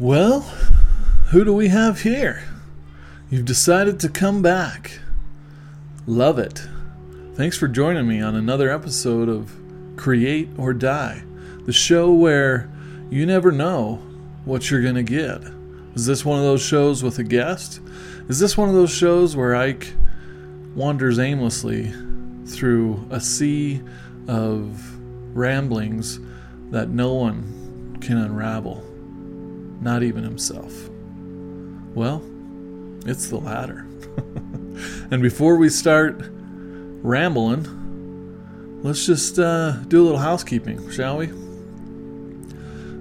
Well, who do we have here? You've decided to come back. Love it. Thanks for joining me on another episode of Create or Die, the show where you never know what you're going to get. Is this one of those shows with a guest? Is this one of those shows where Ike wanders aimlessly through a sea of ramblings that no one can unravel? Not even himself. Well, it's the latter. and before we start rambling, let's just uh, do a little housekeeping, shall we?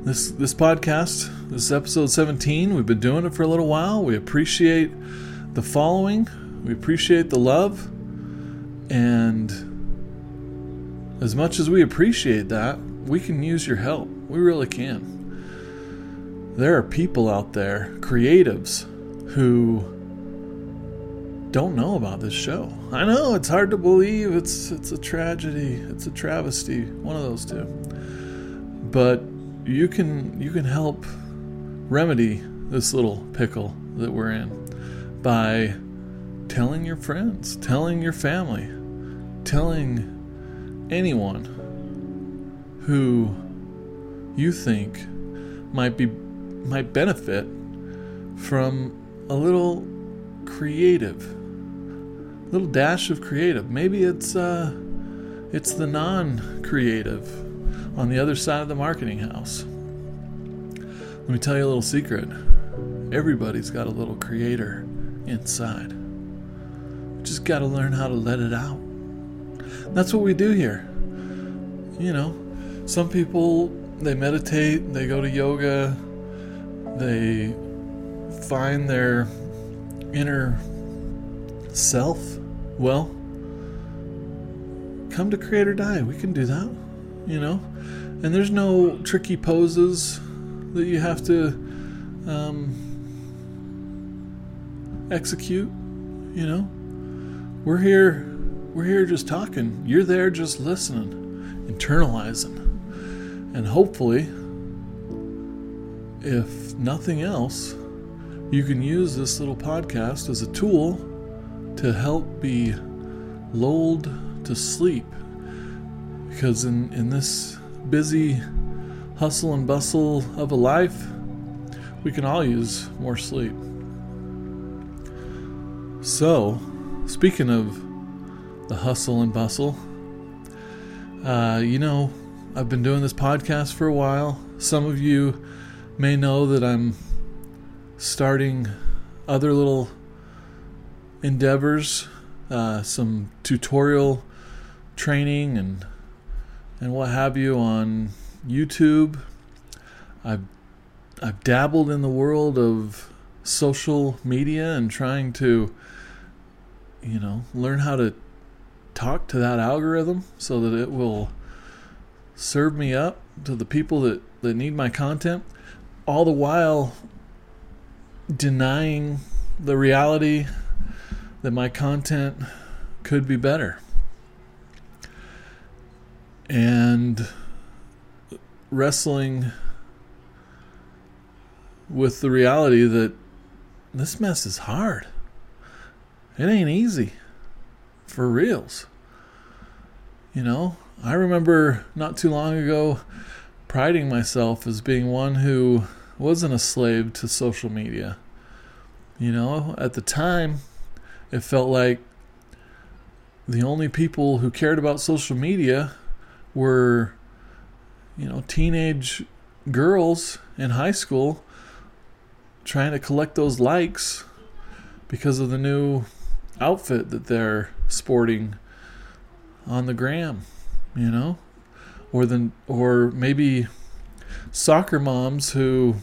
This this podcast, this is episode 17. We've been doing it for a little while. We appreciate the following. We appreciate the love. And as much as we appreciate that, we can use your help. We really can there are people out there, creatives, who don't know about this show. I know it's hard to believe. It's it's a tragedy. It's a travesty. One of those two. But you can you can help remedy this little pickle that we're in by telling your friends, telling your family, telling anyone who you think might be might benefit from a little creative, a little dash of creative. Maybe it's uh, it's the non-creative on the other side of the marketing house. Let me tell you a little secret. Everybody's got a little creator inside. Just got to learn how to let it out. That's what we do here. You know, some people they meditate, they go to yoga, they find their inner self, well, come to create or die. We can do that, you know? And there's no tricky poses that you have to um, execute, you know? We're here we're here just talking. You're there just listening, internalizing. And hopefully if nothing else, you can use this little podcast as a tool to help be lulled to sleep. Because in, in this busy hustle and bustle of a life, we can all use more sleep. So, speaking of the hustle and bustle, uh, you know, I've been doing this podcast for a while. Some of you may know that I'm starting other little endeavors, uh, some tutorial training and and what have you on YouTube. I've I've dabbled in the world of social media and trying to you know learn how to talk to that algorithm so that it will serve me up to the people that, that need my content all the while denying the reality that my content could be better. And wrestling with the reality that this mess is hard. It ain't easy. For reals. You know, I remember not too long ago priding myself as being one who wasn't a slave to social media. You know, at the time, it felt like the only people who cared about social media were, you know, teenage girls in high school trying to collect those likes because of the new outfit that they're sporting on the gram, you know? Or then or maybe soccer moms who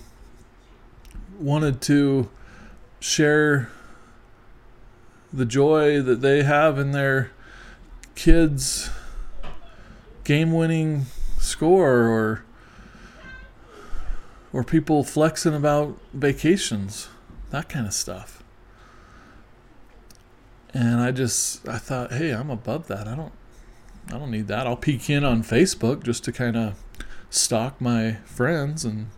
wanted to share the joy that they have in their kids' game winning score or or people flexing about vacations, that kind of stuff. And I just I thought, hey, I'm above that. I don't I don't need that. I'll peek in on Facebook just to kind of stalk my friends and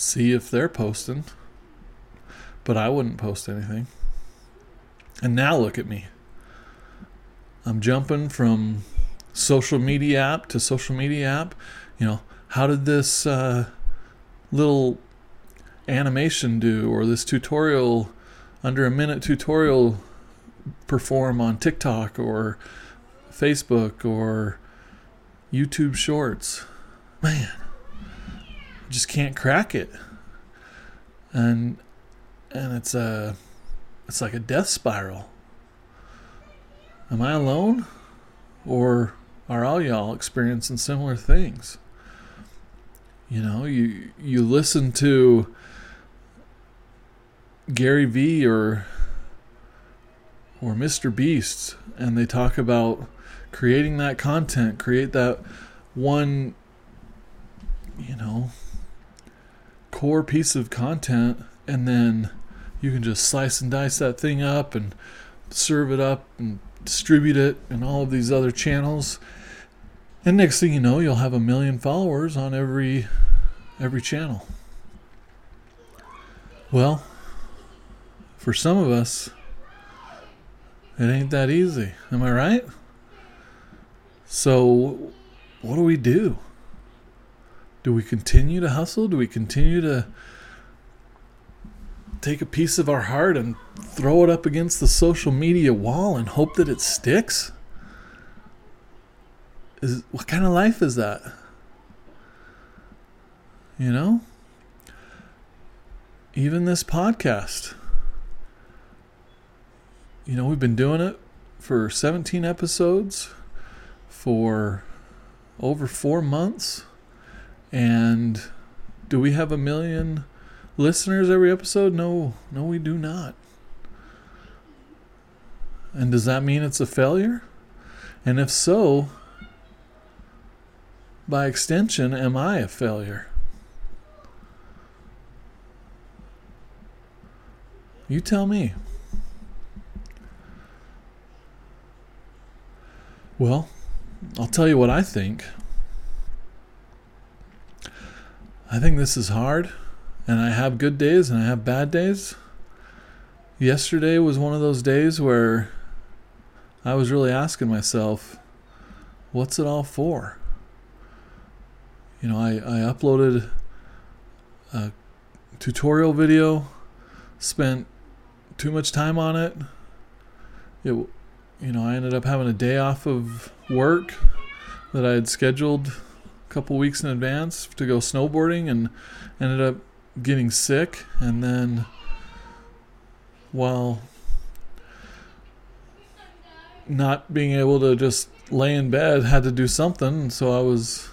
see if they're posting. But I wouldn't post anything. And now look at me. I'm jumping from social media app to social media app. You know, how did this uh, little animation do or this tutorial under a minute tutorial perform on TikTok or Facebook or YouTube Shorts? Man, just can't crack it. And and it's a it's like a death spiral. Am I alone? Or are all y'all experiencing similar things? You know, you you listen to Gary Vee or or Mr. Beast and they talk about creating that content, create that one you know core piece of content and then you can just slice and dice that thing up and serve it up and distribute it in all of these other channels. And next thing you know you'll have a million followers on every every channel. Well for some of us it ain't that easy. Am i right? So what do we do do we continue to hustle do we continue to take a piece of our heart and throw it up against the social media wall and hope that it sticks? Is what kind of life is that? You know? Even this podcast. You know, we've been doing it for 17 episodes for over 4 months and do we have a million listeners every episode? No, no, we do not. And does that mean it's a failure? And if so, by extension, am I a failure? You tell me. Well, I'll tell you what I think. I think this is hard. And I have good days and I have bad days. Yesterday was one of those days where I was really asking myself, what's it all for? You know, I, I uploaded a tutorial video, spent too much time on it. It, you know, I ended up having a day off of work that I had scheduled couple weeks in advance to go snowboarding and ended up getting sick. And then while not being able to just lay in bed had to do something. So i was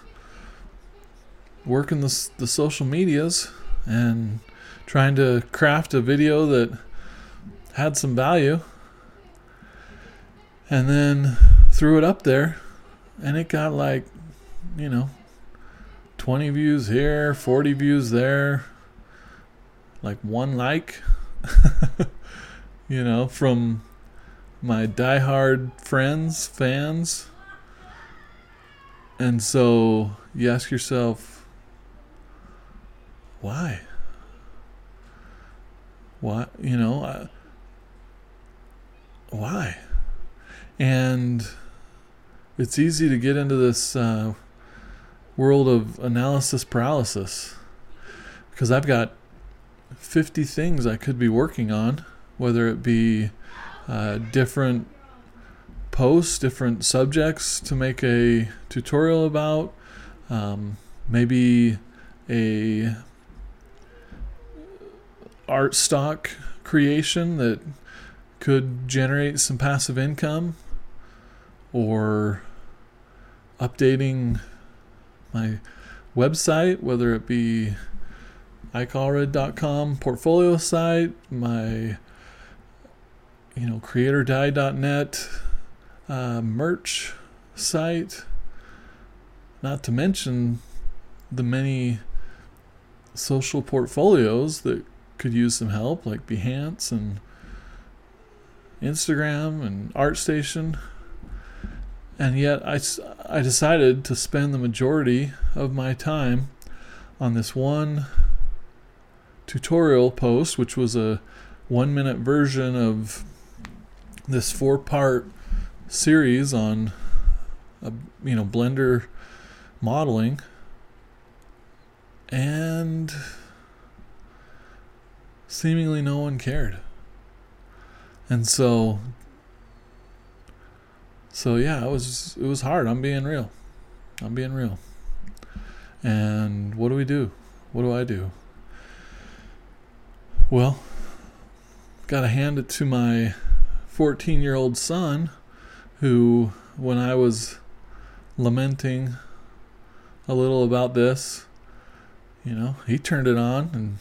working the, the social medias and trying to craft a video that had some value. And then threw it up there and it got like you know 20 views here 40 views there like one like, you know, from my diehard friends, fans. And so you ask yourself, why? Why, you know, uh, why? And it's easy to get into this uh, world of analysis paralysis. Because I've got 50 things I could be working on, whether it be uh, different posts, different subjects to make a tutorial about, um, maybe a art stock creation that could generate some passive income or updating my website, whether it be iColorado.com portfolio site, my you know creatordie.net uh, merch site, not to mention the many social portfolios that could use some help, like Behance and Instagram and ArtStation. And yet, I, I decided to spend the majority of my time on this one tutorial post, which was a one minute version of this four part series on a, you know blender modeling. And seemingly no one cared. And so so yeah it was it was hard. I'm being real. I'm being real. And what do we do? What do i do? Well got to hand it to my 14 year old son who when i was lamenting a little about this you know he turned it on and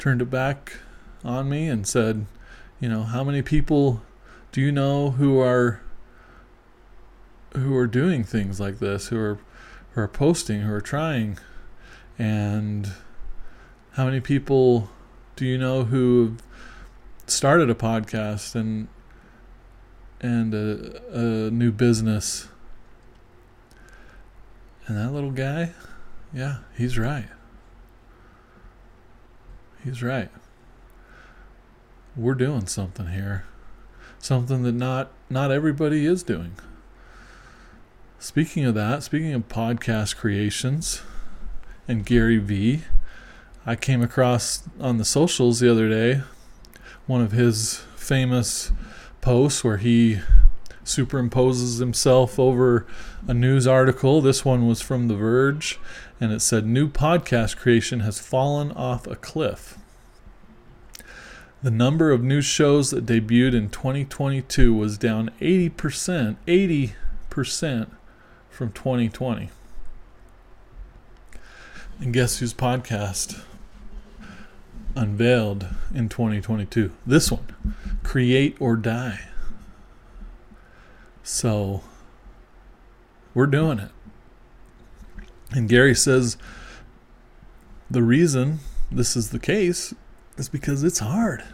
turned it back on me and said you know, how many people do you know who are who are doing things like this, who are who are posting, who are trying, and how many people do you know who have started a podcast and and a, a new business? And that little guy, yeah, he's right. He's right we're doing something here. Something that not not everybody is doing. Speaking of that, speaking of podcast creations and Gary Vee, I came across on the socials the other day one of his famous posts where he superimposes himself over a news article. This one was from The Verge, and it said, New podcast creation has fallen off a cliff. The number of new shows that debuted in 2022 was down 80%, 80% from 2020. And guess whose podcast unveiled in 2022? This one, Create or Die. So, we're doing it. And Gary says the reason this is the case is because it's hard.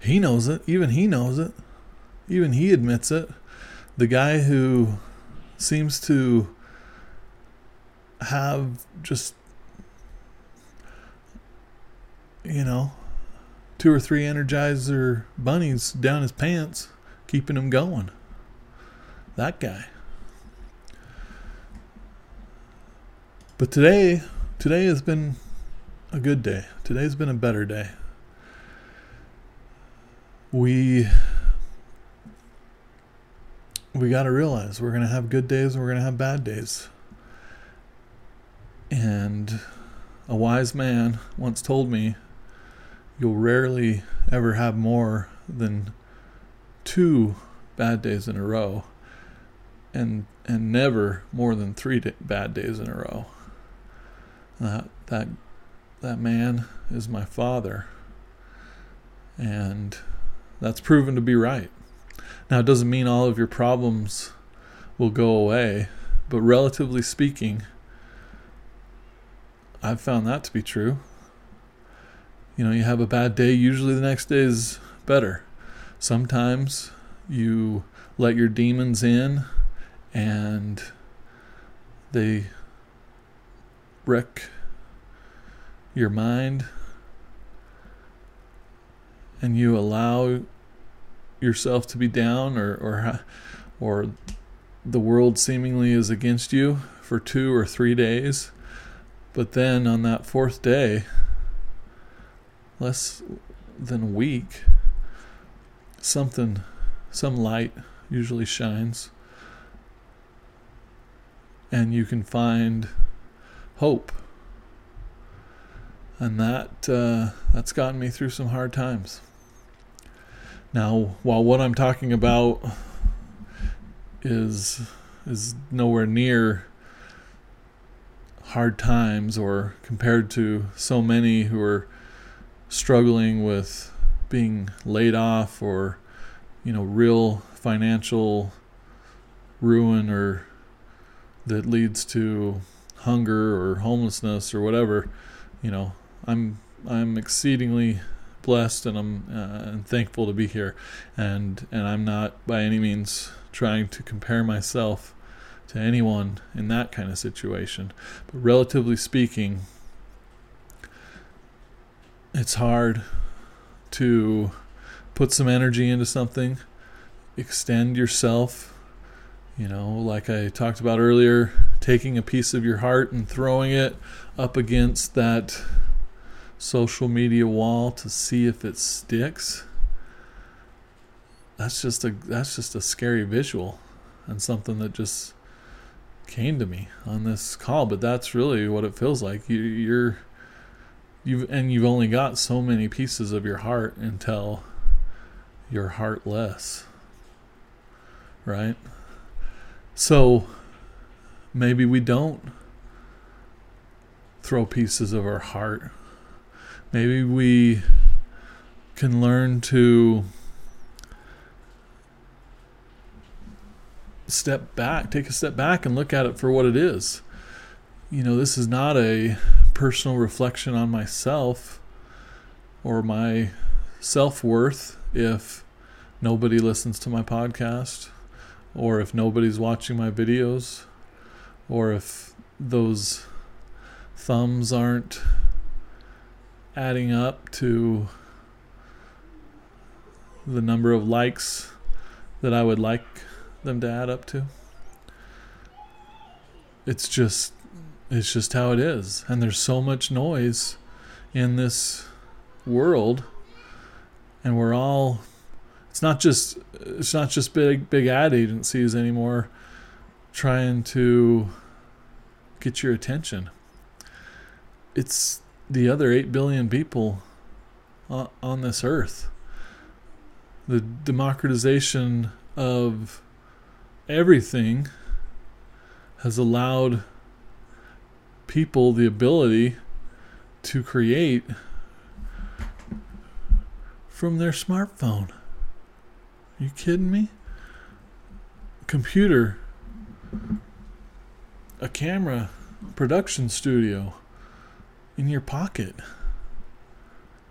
He knows it. Even he knows it. Even he admits it. The guy who seems to have just, you know, two or three Energizer bunnies down his pants, keeping him going. That guy. But today, today has been a good day. Today's been a better day. We we got to realize we're going to have good days and we're going to have bad days. And a wise man once told me you'll rarely ever have more than two bad days in a row and and never more than 3 bad days in a row. That that that man is my father. And that's proven to be right. Now, it doesn't mean all of your problems will go away, but relatively speaking, I've found that to be true. You know, you have a bad day, usually the next day is better. Sometimes you let your demons in and they wreck your mind and you allow yourself to be down or or or the world seemingly is against you for 2 or 3 days. But then on that fourth day less than a week something some light usually shines. And you can find hope. And that uh, that's gotten me through some hard times. Now, while what I'm talking about is is nowhere near hard times or compared to so many who are struggling with being laid off or you know real financial ruin or that leads to hunger or homelessness or whatever you know I'm I'm exceedingly blessed and I'm uh, and thankful to be here, and and I'm not by any means trying to compare myself to anyone in that kind of situation, but relatively speaking, it's hard to put some energy into something, extend yourself. You know, like I talked about earlier, taking a piece of your heart and throwing it up against that social media wall to see if it sticks. That's just a that's just a scary visual and something that just came to me on this call, but that's really what it feels like. You, you're you've and you've only got so many pieces of your heart until you're heartless, right? So maybe we don't throw pieces of our heart. Maybe we can learn to step back, take a step back and look at it for what it is. You know, this is not a personal reflection on myself or my self worth if nobody listens to my podcast or if nobody's watching my videos or if those thumbs aren't adding up to the number of likes that I would like them to add up to. It's just it's just how it is. And there's so much noise in this world and we're all it's not just it's not just big big ad agencies anymore trying to get your attention. It's the other 8 billion people on this earth. The democratization of everything has allowed people the ability to create from their smartphone. Are you kidding me? Computer, a camera, production studio in your pocket,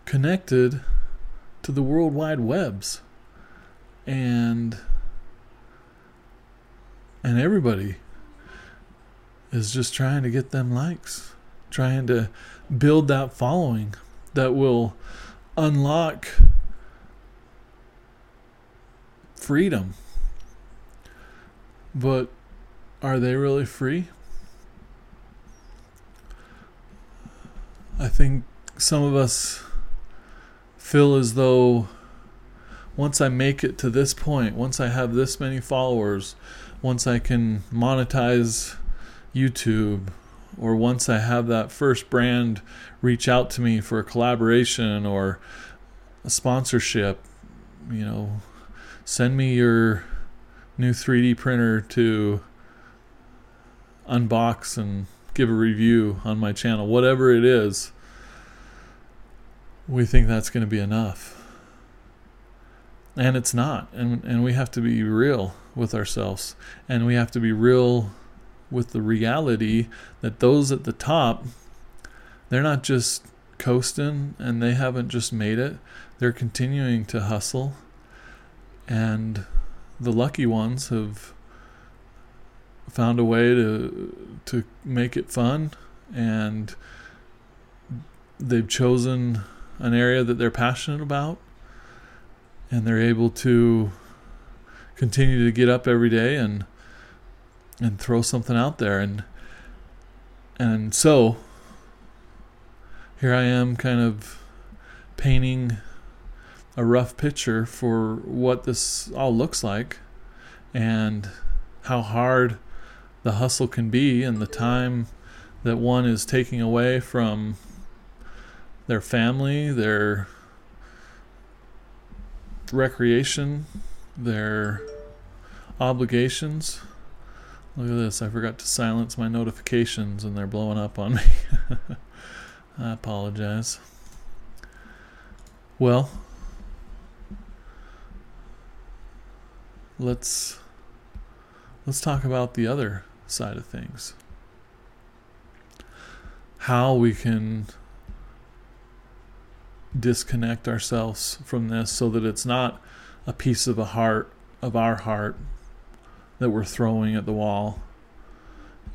connected to the World Wide Webs. And and everybody is just trying to get them likes, trying to build that following that will unlock freedom. But are they really free? I think some of us feel as though once I make it to this point, once I have this many followers, once I can monetize YouTube, or once I have that first brand reach out to me for a collaboration or a sponsorship, you know, send me your new 3D printer to unbox and give a review on my channel, whatever it is, we think that's going to be enough. And it's not. And, and we have to be real with ourselves. And we have to be real with the reality that those at the top, they're not just coasting and they haven't just made it, they're continuing to hustle. And the lucky ones have found a way to to make it fun and they've chosen an area that they're passionate about and they're able to continue to get up every day and and throw something out there. And and so here I am kind of painting a rough picture for what this all looks like and how hard the hustle can be and the time that one is taking away from their family, their recreation, their obligations. Look at this. I forgot to silence my notifications and they're blowing up on me. I apologize. Well, let's let's talk about the other side of things. How we can disconnect ourselves from this so that it's not a piece of a heart of our heart that we're throwing at the wall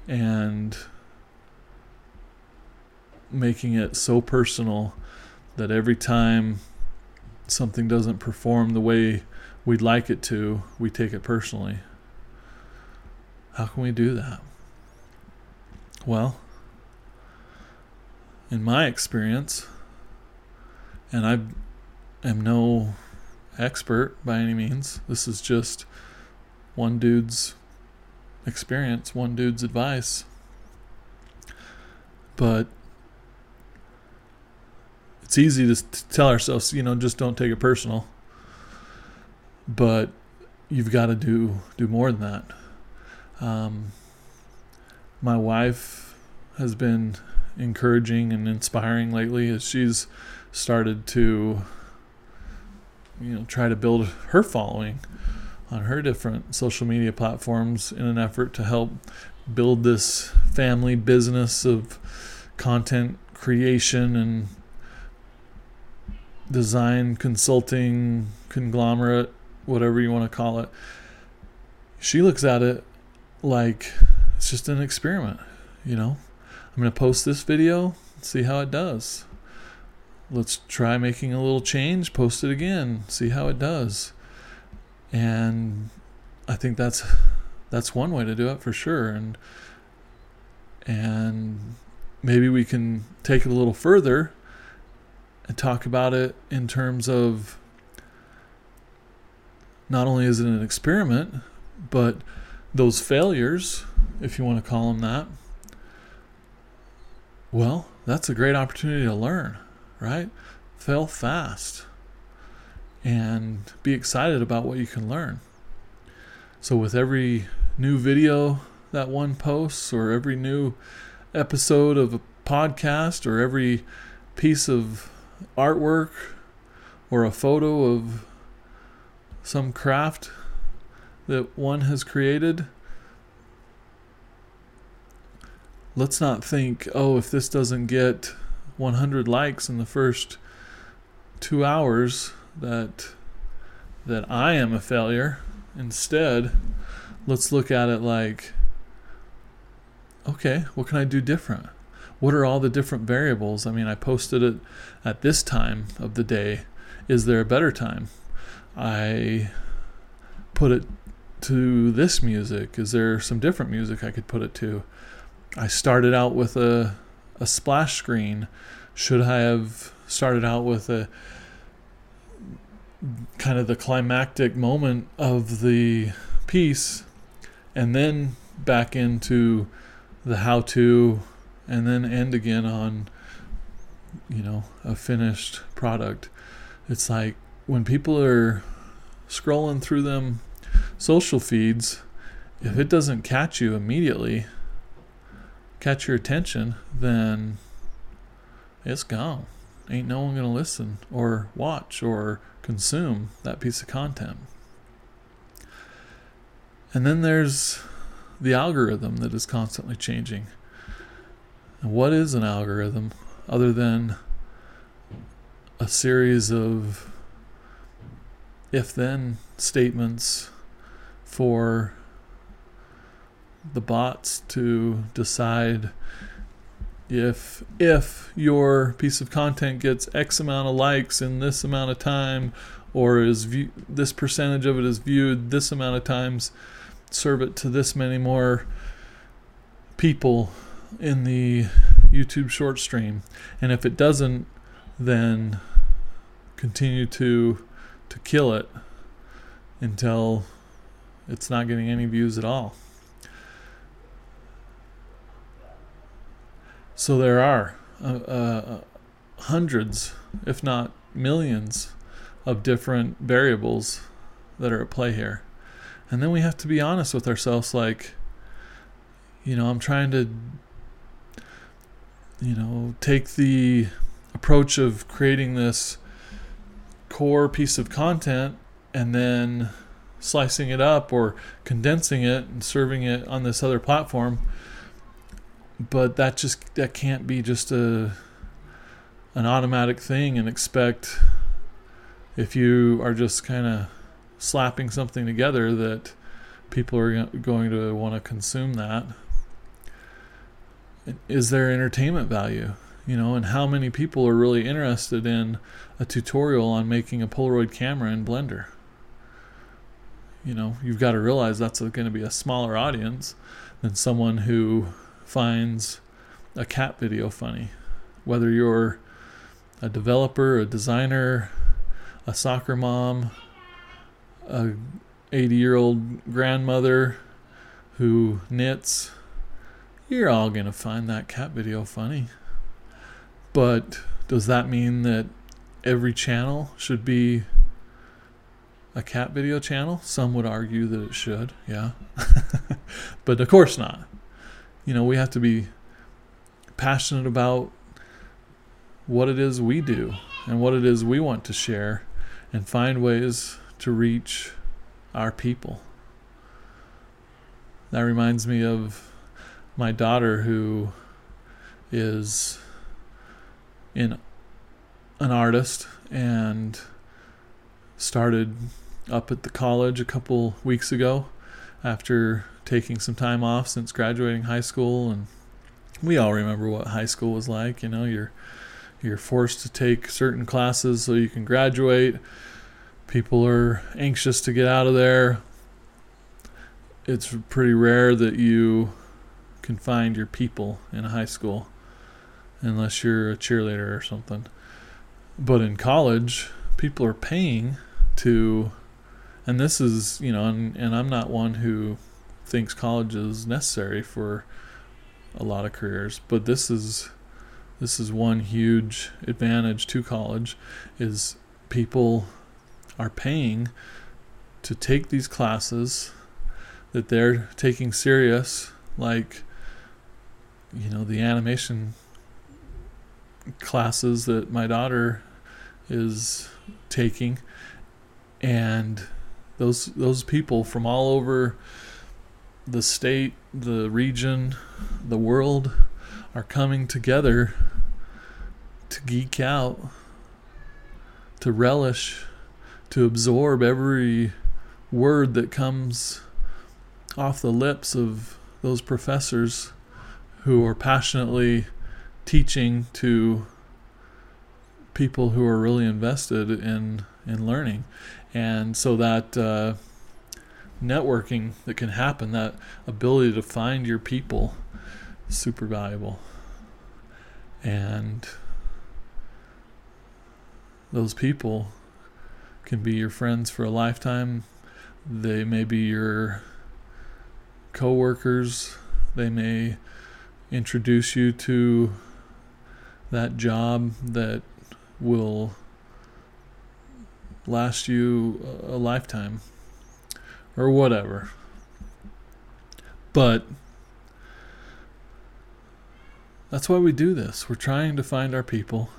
and making it so personal that every time something doesn't perform the way we'd like it to, we take it personally. How can we do that? Well, in my experience, and I am no expert by any means, this is just one dude's experience, one dude's advice. But it's easy to, tell ourselves, you know, just don't take it personal. But you've got to do do more than that. Um, my wife has been encouraging and inspiring lately as she's started to you know try to build her following on her different social media platforms in an effort to help build this family business of content creation and design consulting conglomerate whatever you want to call it. She looks at it like it's just an experiment you know? I'm going to post this video see how it does. Let's try making a little change post it again see how it does. And i think that's that's one way to do it for sure and and maybe we can take it a little further and talk about it in terms of not only is it an experiment, but those failures, if you want to call them that, well, that's a great opportunity to learn, right? Fail fast and be excited about what you can learn. So, with every new video that one posts, or every new episode of a podcast, or every piece of artwork or a photo of some craft that one has created, let's not think, oh, if this doesn't get 100 likes in the first two hours, that that I am a failure. Instead, let's look at it like, okay, what can I do different? what are all the different variables? I mean, I posted it at this time of the day. Is there a better time? I put it to this music. Is there some different music I could put it to? I started out with a a splash screen. Should I have started out with a kind of the climactic moment of the piece and then back into the how to and then end again on you know a finished product it's like when people are scrolling through them social feeds if it doesn't catch you immediately catch your attention then it's gone. Ain't no one going to listen or watch or consume that piece of content. And then there's the algorithm that is constantly changing. What is an algorithm other than a series of if then statements for the bots to decide if if your piece of content gets x amount of likes in this amount of time or is view, this percentage of it is viewed this amount of times serve it to this many more people in the YouTube short stream. And if it doesn't, then continue to to kill it until it's not getting any views at all. So there are uh, uh, hundreds, if not millions, of different variables that are at play here. And then we have to be honest with ourselves like, you know, I'm trying to you know, take the approach of creating this core piece of content and then slicing it up or condensing it and serving it on this other platform but that just that can't be just a an automatic thing and expect if you are just kind of slapping something together that people are going to want to consume that is there entertainment value? You know, and how many people are really interested in a tutorial on making a Polaroid camera in Blender? You know, you've got to realize that's going to be a smaller audience than someone who finds a cat video funny. Whether you're a developer, a designer, a soccer mom, a 80 year old grandmother who knits, you're all going to find that cat video funny. But does that mean that every channel should be a cat video channel? Some would argue that it should, yeah. but of course not. You know, we have to be passionate about what it is we do and what it is we want to share and find ways to reach our people. That reminds me of my daughter who is in an artist and started up at the college a couple weeks ago after taking some time off since graduating high school. And we all remember what high school was like you know you're you're forced to take certain classes so you can graduate. People are anxious to get out of there. It's pretty rare that you can find your people in a high school unless you're a cheerleader or something. But in college people are paying to and this is you know and, and i'm not one who thinks college is necessary for a lot of careers but this is this is one huge advantage to college is people are paying to take these classes that they're taking serious like you know the animation classes that my daughter is taking. And those those people from all over the state, the region, the world are coming together to geek out, to relish, to absorb every word that comes off the lips of those professors who are passionately teaching to people who are really invested in in learning and so that uh, networking that can happen, that ability to find your people, super valuable. And those people can be your friends for a lifetime. They may be your coworkers. They may introduce you to that job that will last you a lifetime or whatever. But that's why we do this. We're trying to find our people.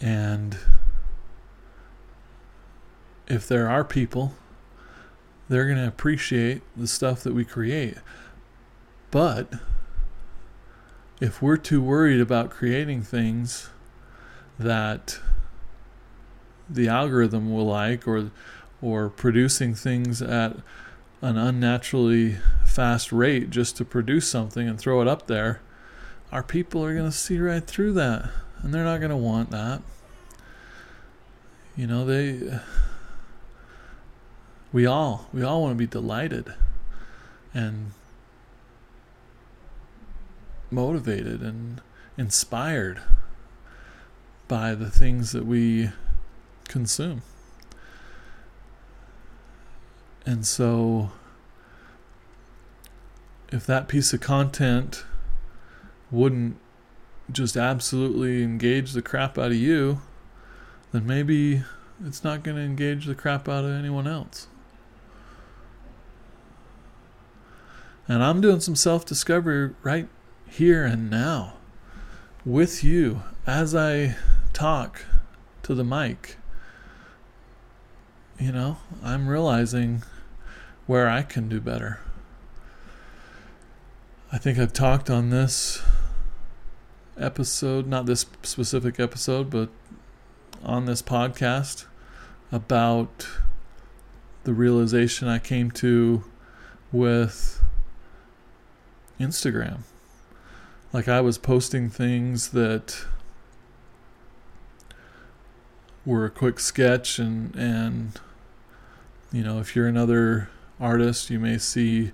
And if there are people, they're going to appreciate the stuff that we create. But if we're too worried about creating things that the algorithm will like or or producing things at an unnaturally fast rate just to produce something and throw it up there, our people are going to see right through that and they're not going to want that. You know, they we all we all want to be delighted and motivated and inspired by the things that we consume. And so, if that piece of content wouldn't just absolutely engage the crap out of you, then maybe it's not going to engage the crap out of anyone else. And I'm doing some self discovery right here and now with you as I talk to the mic you know, I'm realizing where I can do better. I think I've talked on this episode, not this specific episode, but on this podcast about the realization I came to with Instagram. like I was posting things that were a quick sketch and and you know if you're another artist you may see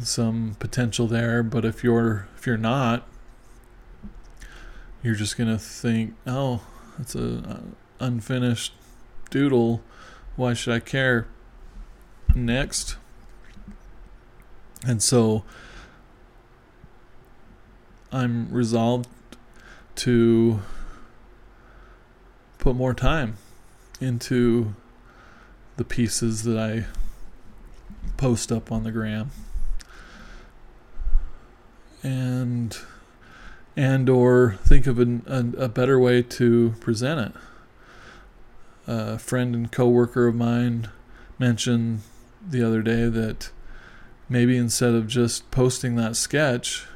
some potential there but if you're if you're not you're just gonna think oh it's a, a unfinished doodle. Why should i care? Next. And so i'm resolved to put more time into the pieces that I post up on the gram. And and or think of an, a, a better way to present it. A friend and coworker of mine mentioned the other day that maybe instead of just posting that sketch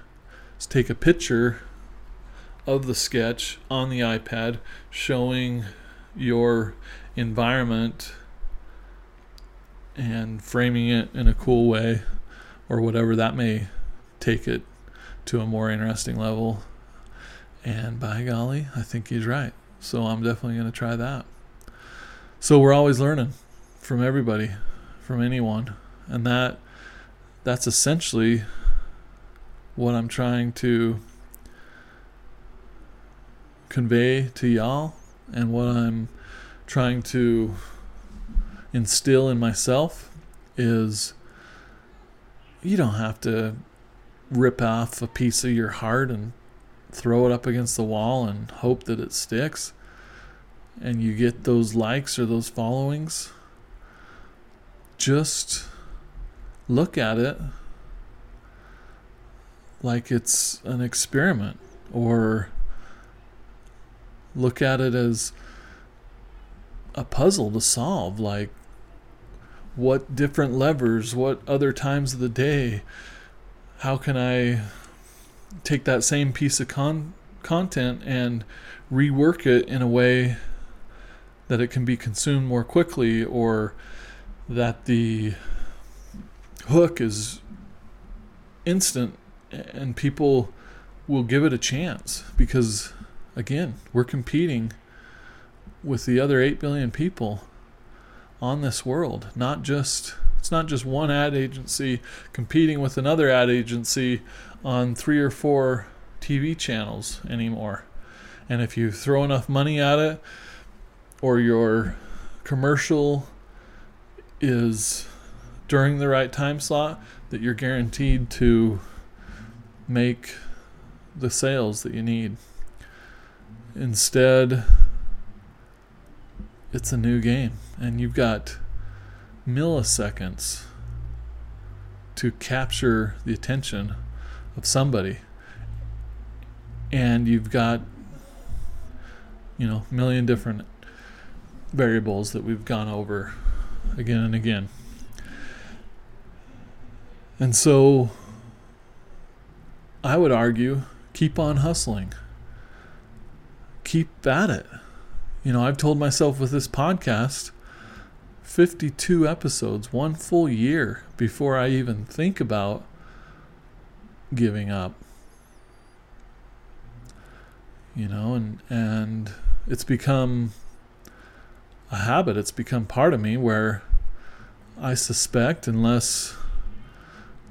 let's take a picture of the sketch on the iPad showing your environment and framing it in a cool way or whatever that may take it to a more interesting level. And by golly, I think he's right. So I'm definitely going to try that. So we're always learning from everybody, from anyone. And that that's essentially what I'm trying to convey to y'all and what I'm trying to instill in myself is you don't have to rip off a piece of your heart and throw it up against the wall and hope that it sticks and you get those likes or those followings. Just look at it like it's an experiment or look at it as a puzzle to solve like what different levers what other times of the day how can i take that same piece of con- content and rework it in a way that it can be consumed more quickly or that the hook is instant and people will give it a chance because again, we're competing with the other 8 billion people on this world. Not just it's not just one ad agency competing with another ad agency on three or four TV channels anymore. And if you throw enough money at it or your commercial is during the right time slot that you're guaranteed to make the sales that you need. Instead, it's a new game, and you've got milliseconds to capture the attention of somebody. And you've got, you know, a million different variables that we've gone over again and again. And so I would argue keep on hustling keep at it. You know, I've told myself with this podcast 52 episodes, one full year before I even think about giving up. You know, and and it's become a habit. It's become part of me where I suspect unless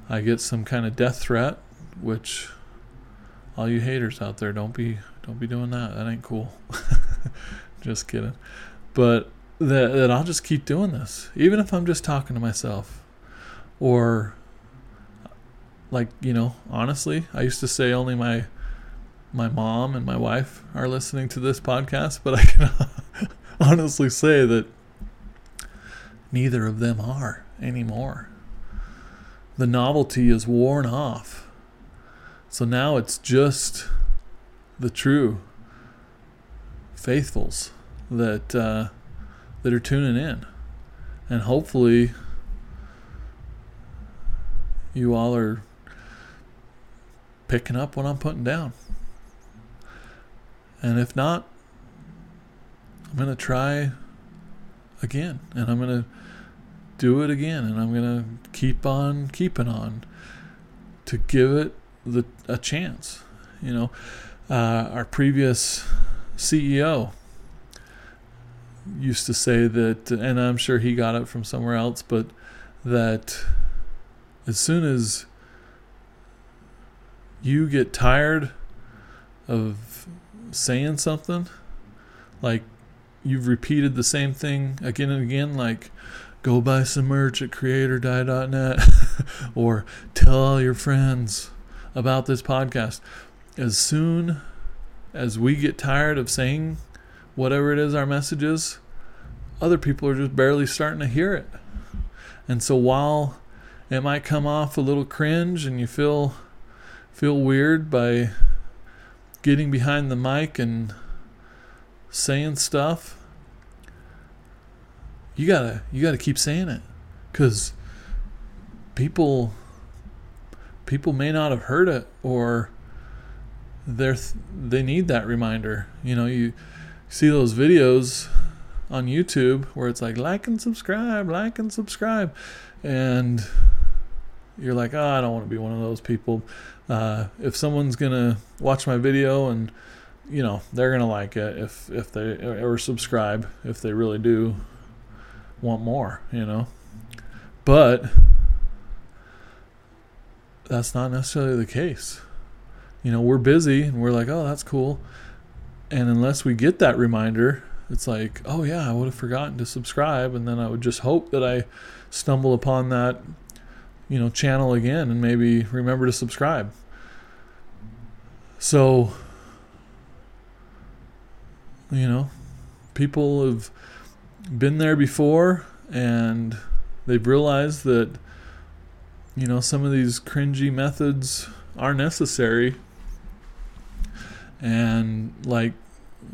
I get some kind of death threat, which all you haters out there don't be don't be doing that. That ain't cool. just kidding. But that, that I'll just keep doing this, even if I'm just talking to myself. Or, like, you know, honestly, I used to say only my my mom and my wife are listening to this podcast, but I can honestly say that neither of them are anymore. The novelty is worn off. So now it's just the true faithfuls that uh, that are tuning in, and hopefully you all are picking up what I'm putting down. And if not, I'm to try again and I'm to do it again and I'm to keep on keeping on to give it the a chance You know, uh, our previous CEO used to say that, and I'm sure he got it from somewhere else, but that as soon as you get tired of saying something, like you've repeated the same thing again and again, like go buy some merch at createordie.net or tell all your friends about this podcast. As soon as we get tired of saying whatever it is our message is, other people are just barely starting to hear it. And so while it might come off a little cringe and you feel feel weird by getting behind the mic and saying stuff, you gotta you gotta keep saying it, because people people may not have heard it or they're they need that reminder. You know, you see those videos on YouTube where it's like like and subscribe, like and subscribe, and you're like, oh, I don't want to be one of those people. Uh, if someone's gonna watch my video and you know they're gonna like it if if they or subscribe if they really do want more, you know. But that's not necessarily the case. You know, we're busy and we're like, oh, that's cool. And unless we get that reminder, it's like, oh, yeah, I would have forgotten to subscribe. And then I would just hope that I stumble upon that you know channel again and maybe remember to subscribe so you know people have been there before and they've realized that you know some of these cringy methods are necessary and like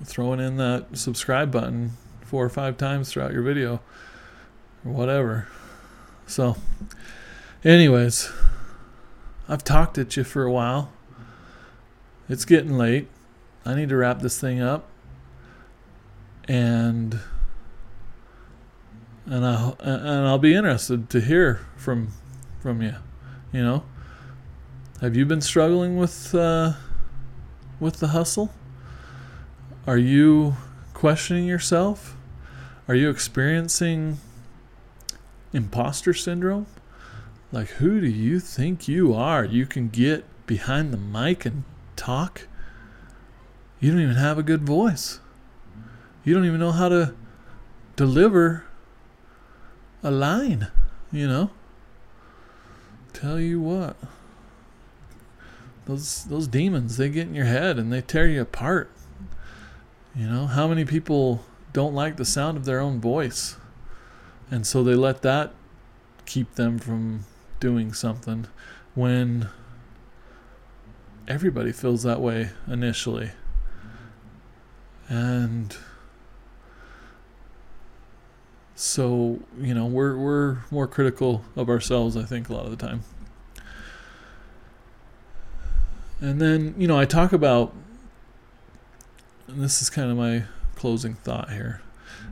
throwing in that subscribe button four or five times throughout your video or whatever so Anyways, I've talked at you for a while. It's getting late. I need to wrap this thing up. And and I and I'll be interested to hear from from you. You know, have you been struggling with uh, with the hustle? Are you questioning yourself? Are you experiencing imposter syndrome? Like, who do you think you are? You can get behind the mic and talk. You don't even have a good voice. You don't even know how to deliver a line, you know? Tell you what. Those those demons, they get in your head and they tear you apart. You know, how many people don't like the sound of their own voice? And so they let that keep them from doing something when everybody feels that way initially. And so, you know, we're we're more critical of ourselves, I think, a lot of the time. And then, you know, I talk about and this is kind of my closing thought here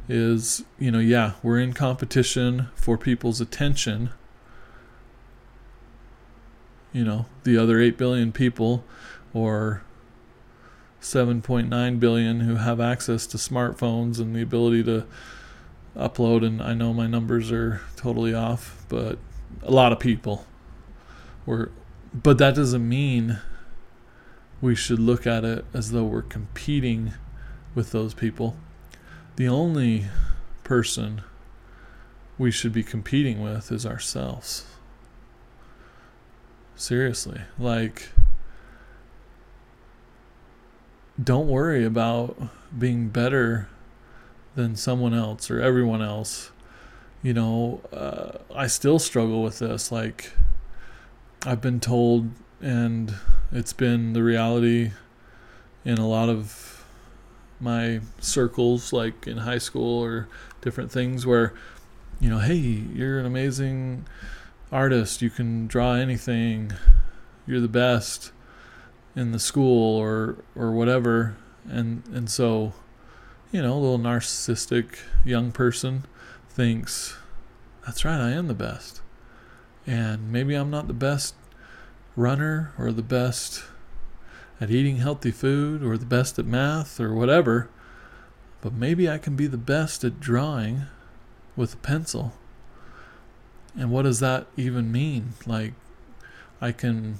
is, you know, yeah, we're in competition for people's attention. You know, the other 8 billion people or 7.9 billion who have access to smartphones and the ability to upload and I know my numbers are totally off, but a lot of people were but that doesn't mean we should look at it as though we're competing with those people. The only person we should be competing with is ourselves. Seriously. Like, don't worry about being better than someone else or everyone else. You know, uh, I still struggle with this. Like, I've been told, and it's been the reality in a lot of my circles, like in high school or different things, where, you know, hey, you're an amazing artist, you can draw anything, you're the best in the school or or whatever. And and so you know a little narcissistic young person thinks that's right I am the best. And maybe I'm not the best runner or the best at eating healthy food or the best at math or whatever, but maybe I can be the best at drawing with a pencil. And what does that even mean? Like, I can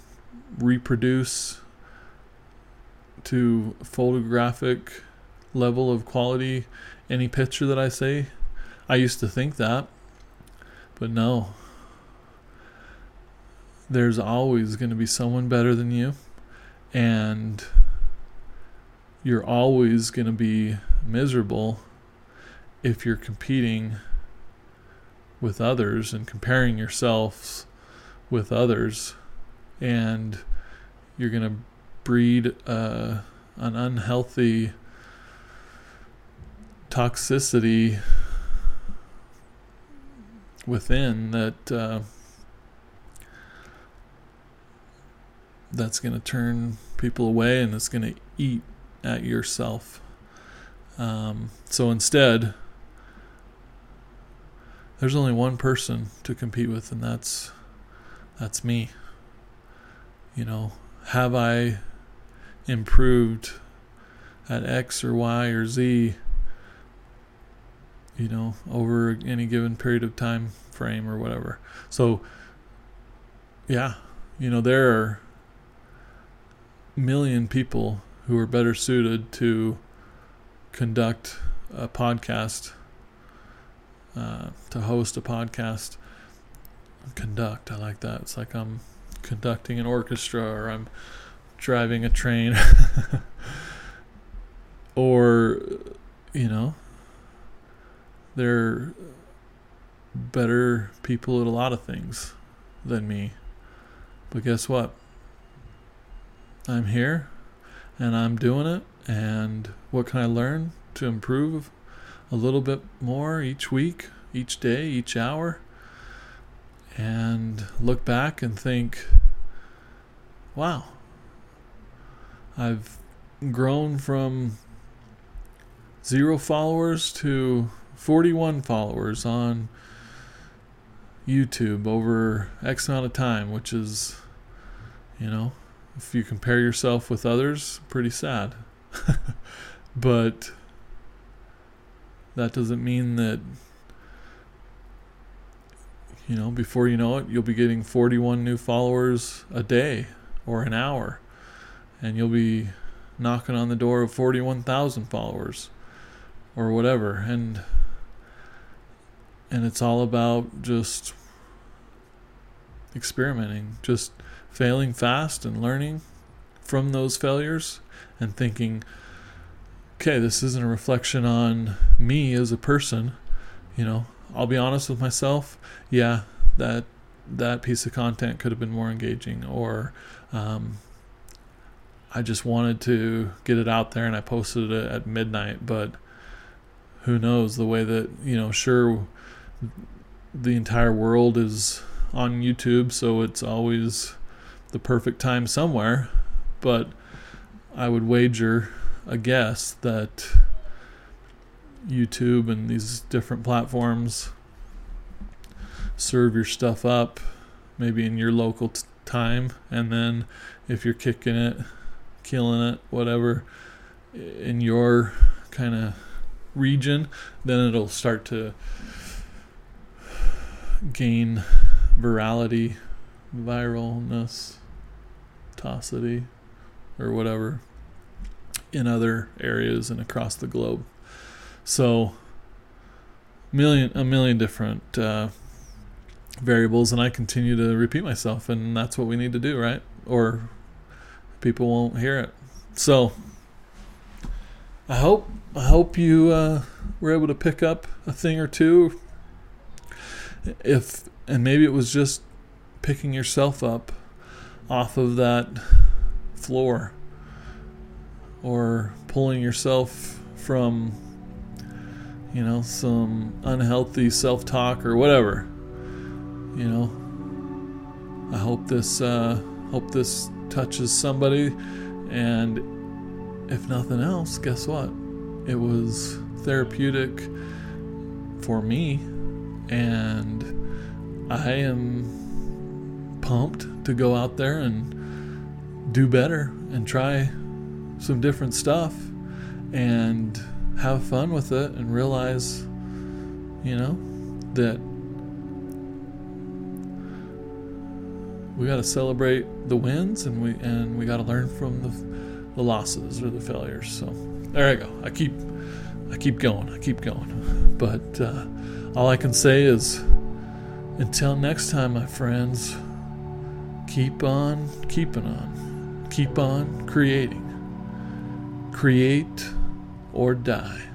reproduce to photographic level of quality any picture that I say. I used to think that, but no. There's always going to be someone better than you, and you're always going to be miserable if you're competing with others and comparing yourselves with others and you're going to breed uh, an unhealthy toxicity within that uh, that's going to turn people away and it's going to eat at yourself. Um, so instead, there's only one person to compete with, and that's that's me. You know, have I improved at X or Y or Z? You know, over any given period of time frame or whatever. So, yeah, you know, there are million people who are better suited to conduct a podcast, uh, to host a podcast. Conduct, I like that. It's like I'm conducting an orchestra or I'm driving a train. or, you know, they're better people at a lot of things than me. But guess what? I'm here and I'm doing it. And what can I learn to improve a little bit more each week, each day, each hour? And look back and think, wow, I've grown from zero followers to 41 followers on YouTube over X amount of time, which is, you know, if you compare yourself with others, pretty sad. but that doesn't mean that, you know, before you know it, you'll be getting 41 new followers a day or an hour. And you'll be knocking on the door of 41,000 followers or whatever. And and it's all about just experimenting, just failing fast and learning from those failures and thinking, okay, this isn't a reflection on me as a person. You know, I'll be honest with myself. Yeah, that that piece of content could have been more engaging, or um, I just wanted to get it out there and I posted it at midnight. But who knows the way that you know? Sure, the entire world is on YouTube, so it's always the perfect time somewhere, but I would wager a guess that YouTube and these different platforms serve your stuff up maybe in your local t- time. And then if you're kicking it killing it whatever in your kind of region then it'll start to gain virality viralness tosity or whatever in other areas and across the globe. So million a million different uh, variables, and I continue to repeat myself, and that's what we need to do, right? Or people won't hear it. So I hope I hope you uh, were able to pick up a thing or two. If and maybe it was just picking yourself up off of that floor or pulling yourself from you know some unhealthy self-talk or whatever you know. I hope this uh hope this touches somebody. And if nothing else guess what? It was therapeutic for me. And i am pumped to go out there and do better and try some different stuff and have fun with it and realize, you know, that we got to celebrate the wins and we and we got to learn from the, the losses or the failures. So there I go. I keep I keep going. I keep going. But uh, all I can say is until next time, my friends, keep on keeping on. Keep on creating. Create or die.